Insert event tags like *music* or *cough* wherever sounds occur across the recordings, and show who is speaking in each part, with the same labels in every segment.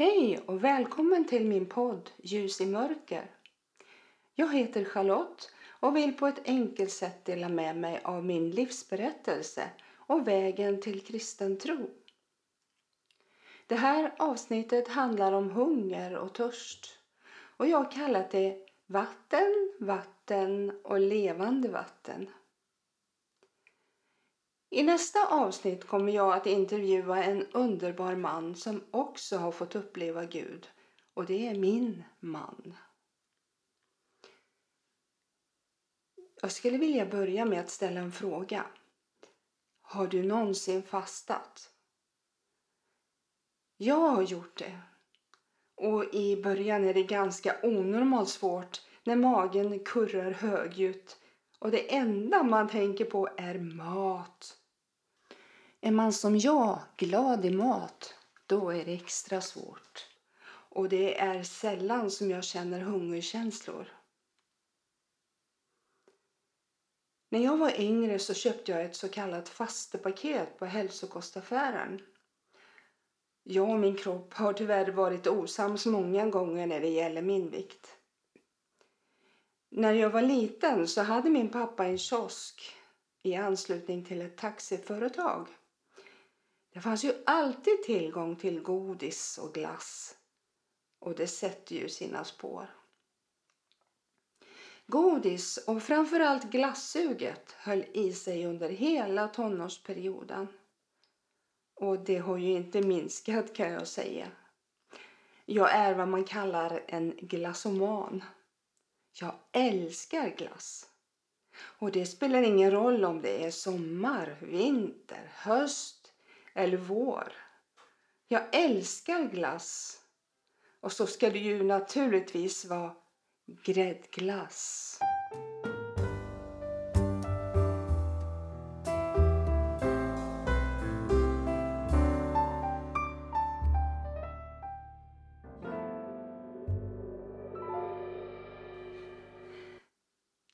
Speaker 1: Hej och välkommen till min podd Ljus i mörker. Jag heter Charlotte och vill på ett enkelt sätt dela med mig av min livsberättelse och vägen till kristen tro. Det här avsnittet handlar om hunger och törst och jag har kallat det Vatten, vatten och levande vatten. I nästa avsnitt kommer jag att intervjua en underbar man som också har fått uppleva Gud. Och det är min man. Jag skulle vilja börja med att ställa en fråga. Har du någonsin fastat? Jag har gjort det. Och i början är det ganska onormalt svårt när magen kurrar högljutt och det enda man tänker på är mat. Är man som jag glad i mat, då är det extra svårt. Och det är sällan som jag känner hungerkänslor. När jag var yngre så köpte jag ett så kallat fastepaket på hälsokostaffären. Jag och min kropp har tyvärr varit osams många gånger när det gäller min vikt. När jag var liten så hade min pappa en kiosk i anslutning till ett taxiföretag. Det fanns ju alltid tillgång till godis och glass och det sätter ju sina spår. Godis och framförallt glassuget höll i sig under hela tonårsperioden. Och det har ju inte minskat kan jag säga. Jag är vad man kallar en glassoman. Jag älskar glass. Och det spelar ingen roll om det är sommar, vinter, höst eller vår. Jag älskar glass. Och så ska det ju naturligtvis vara gräddglass.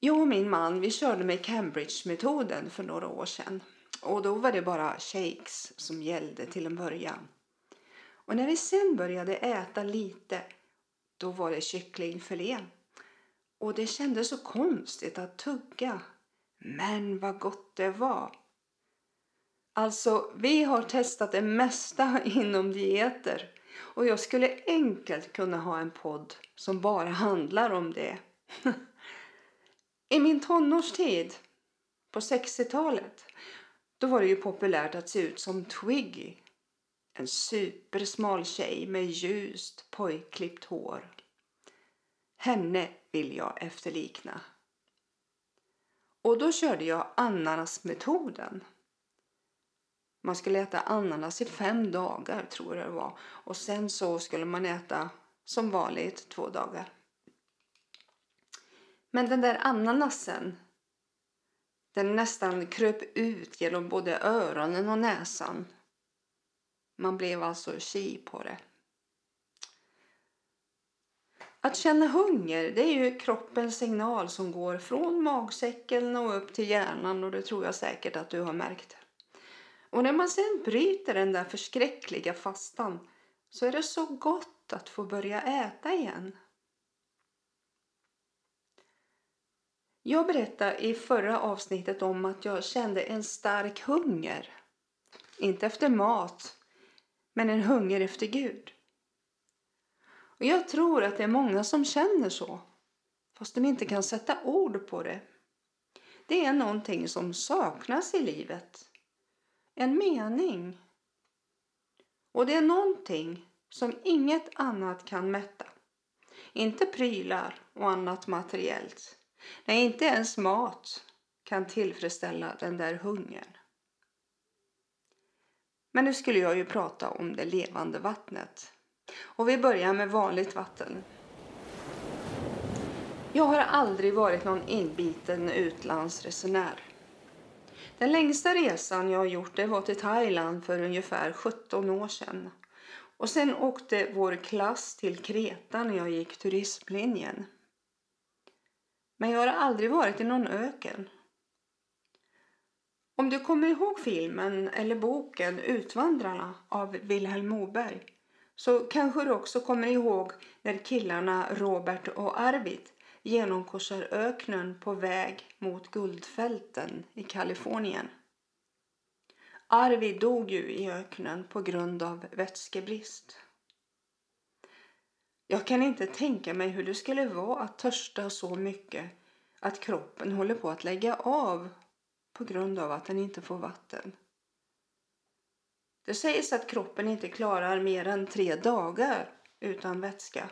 Speaker 1: Jag och min man vi körde med Cambridge-metoden för några år sedan. Och då var det bara shakes som gällde till en början. Och när vi sen började äta lite, då var det kycklingfilé. Och det kändes så konstigt att tugga. Men vad gott det var! Alltså, vi har testat det mesta *laughs* inom dieter. Och jag skulle enkelt kunna ha en podd som bara handlar om det. *laughs* I min tonårstid, på 60-talet, då var det ju populärt att se ut som Twiggy. En supersmal tjej med ljust pojkklippt hår. Henne vill jag efterlikna. Och då körde jag ananasmetoden. Man skulle äta ananas i fem dagar tror jag det var. Och sen så skulle man äta som vanligt två dagar. Men den där ananasen, den nästan kröp ut genom både öronen och näsan. Man blev alltså tji på det. Att känna hunger det är ju kroppens signal som går från magsäcken och upp till hjärnan och det tror jag säkert att du har märkt. Och när man sen bryter den där förskräckliga fastan så är det så gott att få börja äta igen. Jag berättade i förra avsnittet om att jag kände en stark hunger. Inte efter mat, men en hunger efter Gud. Och Jag tror att det är många som känner så, fast de inte kan sätta ord på det. Det är någonting som saknas i livet. En mening. Och det är någonting som inget annat kan mätta. Inte prylar och annat materiellt. Nej, inte ens mat kan tillfredsställa den där hungern. Men nu skulle jag ju prata om det levande vattnet. Och vi börjar med vanligt vatten. Jag har aldrig varit någon inbiten utlandsresenär. Den längsta resan jag har gjort det var till Thailand för ungefär 17 år sedan. Och sen åkte vår klass till Kreta när jag gick turismlinjen. Men jag har aldrig varit i någon öken. Om du kommer ihåg filmen eller boken Utvandrarna av Vilhelm Moberg så kanske du också kommer ihåg när killarna Robert och Arvid genomkorsar öknen på väg mot guldfälten i Kalifornien. Arvid dog ju i öknen på grund av vätskebrist. Jag kan inte tänka mig hur det skulle vara att törsta så mycket att kroppen håller på att lägga av på grund av att den inte får vatten. Det sägs att kroppen inte klarar mer än tre dagar utan vätska.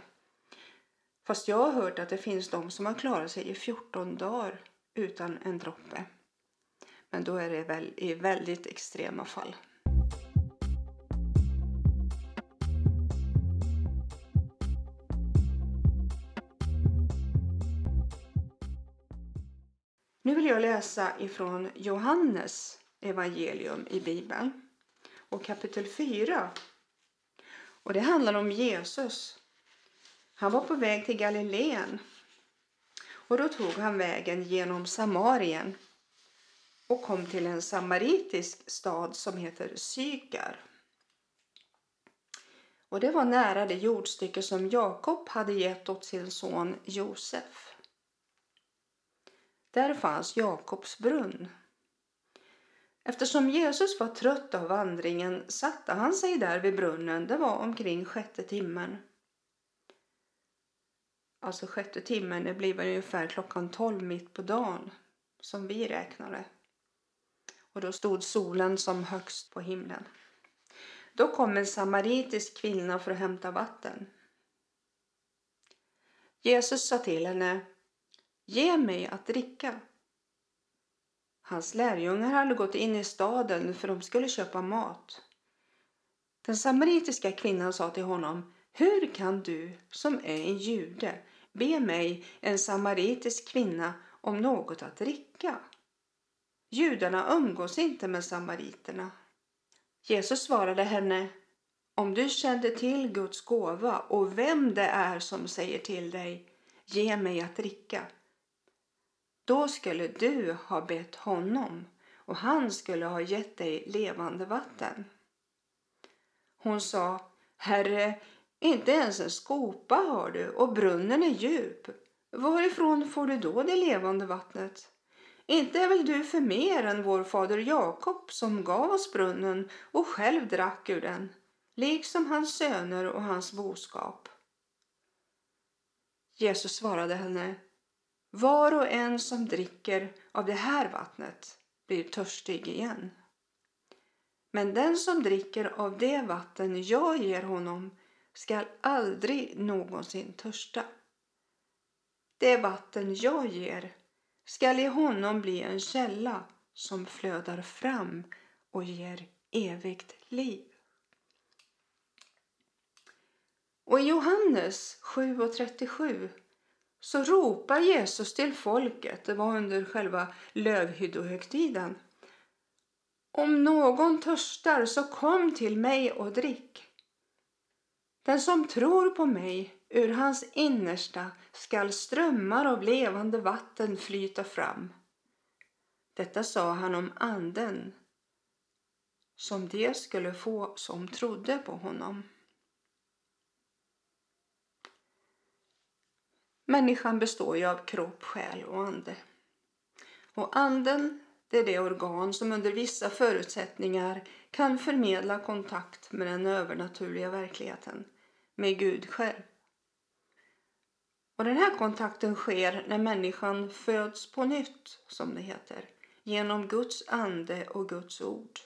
Speaker 1: Fast jag har hört att det finns de som har klarat sig i 14 dagar utan en droppe. Men då är det väl i väldigt extrema fall. Nu vill jag läsa ifrån Johannes evangelium i Bibeln och kapitel 4. Och det handlar om Jesus. Han var på väg till Galileen och då tog han vägen genom Samarien och kom till en samaritisk stad som heter Sykar. Och det var nära det jordstycke som Jakob hade gett åt sin son Josef. Där fanns Jakobs brunn. Eftersom Jesus var trött av vandringen satte han sig där vid brunnen. Det var omkring sjätte timmen. Alltså sjätte timmen, det blir väl ungefär klockan tolv mitt på dagen som vi räknade. Och då stod solen som högst på himlen. Då kom en samaritisk kvinna för att hämta vatten. Jesus sa till henne, ge mig att dricka. Hans lärjungar hade gått in i staden för de skulle köpa mat. Den samaritiska kvinnan sa till honom, hur kan du som är en jude be mig, en samaritisk kvinna, om något att dricka? Judarna umgås inte med samariterna. Jesus svarade henne, om du kände till Guds gåva och vem det är som säger till dig, ge mig att dricka, då skulle du ha bett honom och han skulle ha gett dig levande vatten. Hon sa, Herre, inte ens en skopa har du och brunnen är djup. Varifrån får du då det levande vattnet? Inte är väl du för mer än vår fader Jakob som gav oss brunnen och själv drack ur den, liksom hans söner och hans boskap. Jesus svarade henne, var och en som dricker av det här vattnet blir törstig igen. Men den som dricker av det vatten jag ger honom skall aldrig någonsin törsta. Det vatten jag ger skall i honom bli en källa som flödar fram och ger evigt liv. Och i Johannes 7.37 så ropar Jesus till folket, det var under själva lövhyddohögtiden. Om någon törstar så kom till mig och drick. Den som tror på mig, ur hans innersta skall strömmar av levande vatten flyta fram. Detta sa han om anden som de skulle få som trodde på honom. Människan består ju av kropp, själ och ande. Och anden det är det organ som under vissa förutsättningar kan förmedla kontakt med den övernaturliga verkligheten, med Gud själv. Och den här kontakten sker när människan föds på nytt, som det heter, genom Guds ande och Guds ord.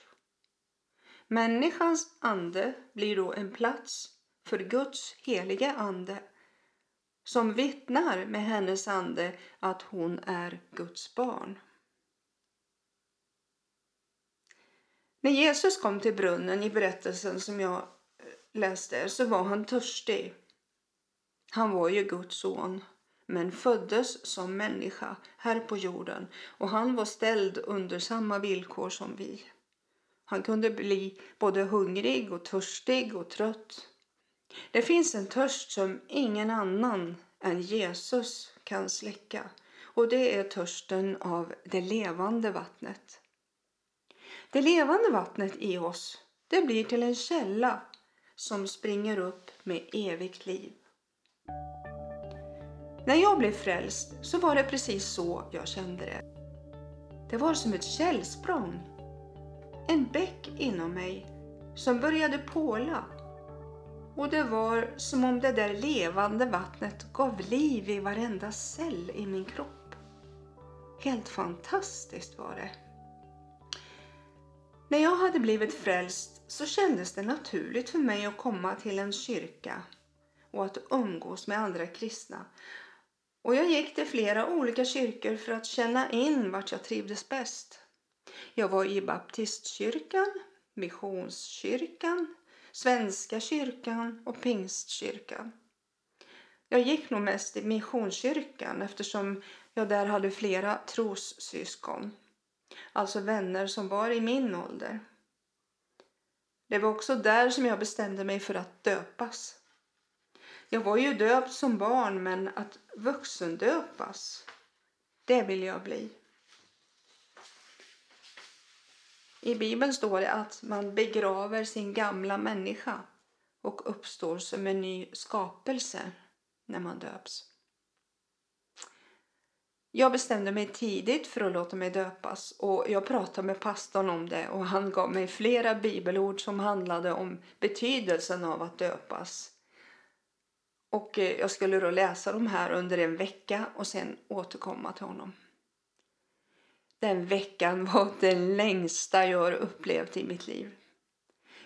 Speaker 1: Människans ande blir då en plats för Guds helige ande som vittnar med hennes ande att hon är Guds barn. När Jesus kom till brunnen i berättelsen som jag eh, läste så var han törstig. Han var ju Guds son men föddes som människa här på jorden och han var ställd under samma villkor som vi. Han kunde bli både hungrig och törstig och trött. Det finns en törst som ingen annan än Jesus kan släcka och det är törsten av det levande vattnet. Det levande vattnet i oss det blir till en källa som springer upp med evigt liv. När jag blev frälst så var det precis så jag kände det. Det var som ett källsprång. En bäck inom mig som började påla. Och det var som om det där levande vattnet gav liv i varenda cell i min kropp. Helt fantastiskt var det. När jag hade blivit frälst så kändes det naturligt för mig att komma till en kyrka och att umgås med andra kristna. Och jag gick till flera olika kyrkor för att känna in vart jag trivdes bäst. Jag var i baptistkyrkan, missionskyrkan, svenska kyrkan och pingstkyrkan. Jag gick nog mest i missionskyrkan eftersom jag där hade flera trossyskon. Alltså vänner som var i min ålder. Det var också där som jag bestämde mig för att döpas. Jag var ju döpt som barn men att vuxendöpas, det vill jag bli. I Bibeln står det att man begraver sin gamla människa och uppstår som en ny skapelse när man döps. Jag bestämde mig tidigt för att låta mig döpas och jag pratade med pastorn om det och han gav mig flera bibelord som handlade om betydelsen av att döpas. Och eh, jag skulle då läsa de här under en vecka och sen återkomma till honom. Den veckan var den längsta jag har upplevt i mitt liv.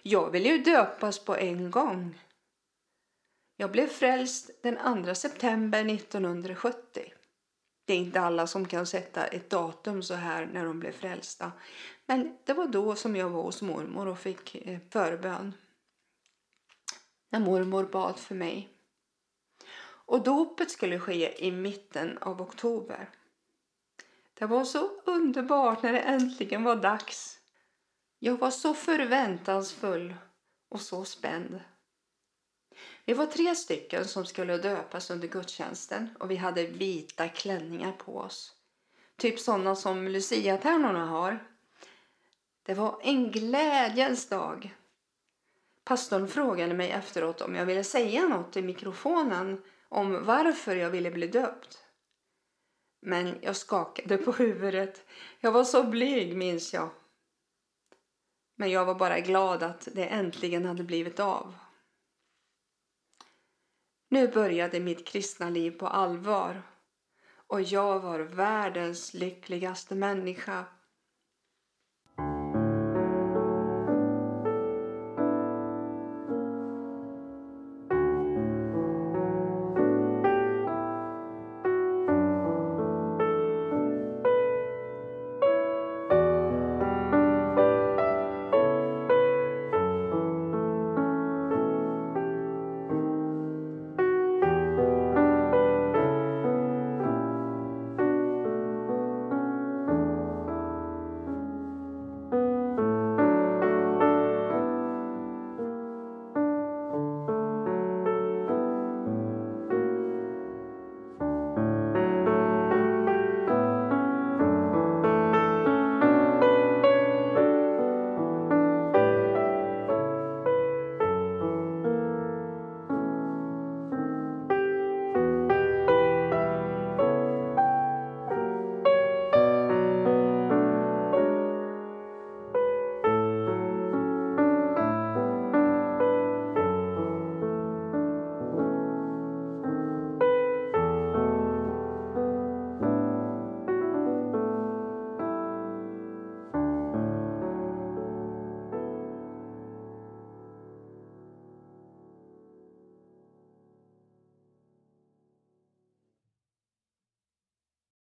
Speaker 1: Jag ville ju döpas på en gång. Jag blev frälst den 2 september 1970. Det är inte alla som kan sätta ett datum så här när de blev frälsta. Men det var då som jag var hos mormor och fick eh, förbön. När mormor bad för mig. Och dopet skulle ske i mitten av oktober. Det var så underbart när det äntligen var dags. Jag var så förväntansfull och så spänd. Vi var tre stycken som skulle döpas under gudstjänsten och vi hade vita klänningar på oss. Typ sådana som luciatärnorna har. Det var en glädjens dag. Pastorn frågade mig efteråt om jag ville säga något i mikrofonen om varför jag ville bli döpt. Men jag skakade på huvudet. Jag var så blyg, minns jag. Men jag var bara glad att det äntligen hade blivit av. Nu började mitt kristna liv på allvar och jag var världens lyckligaste människa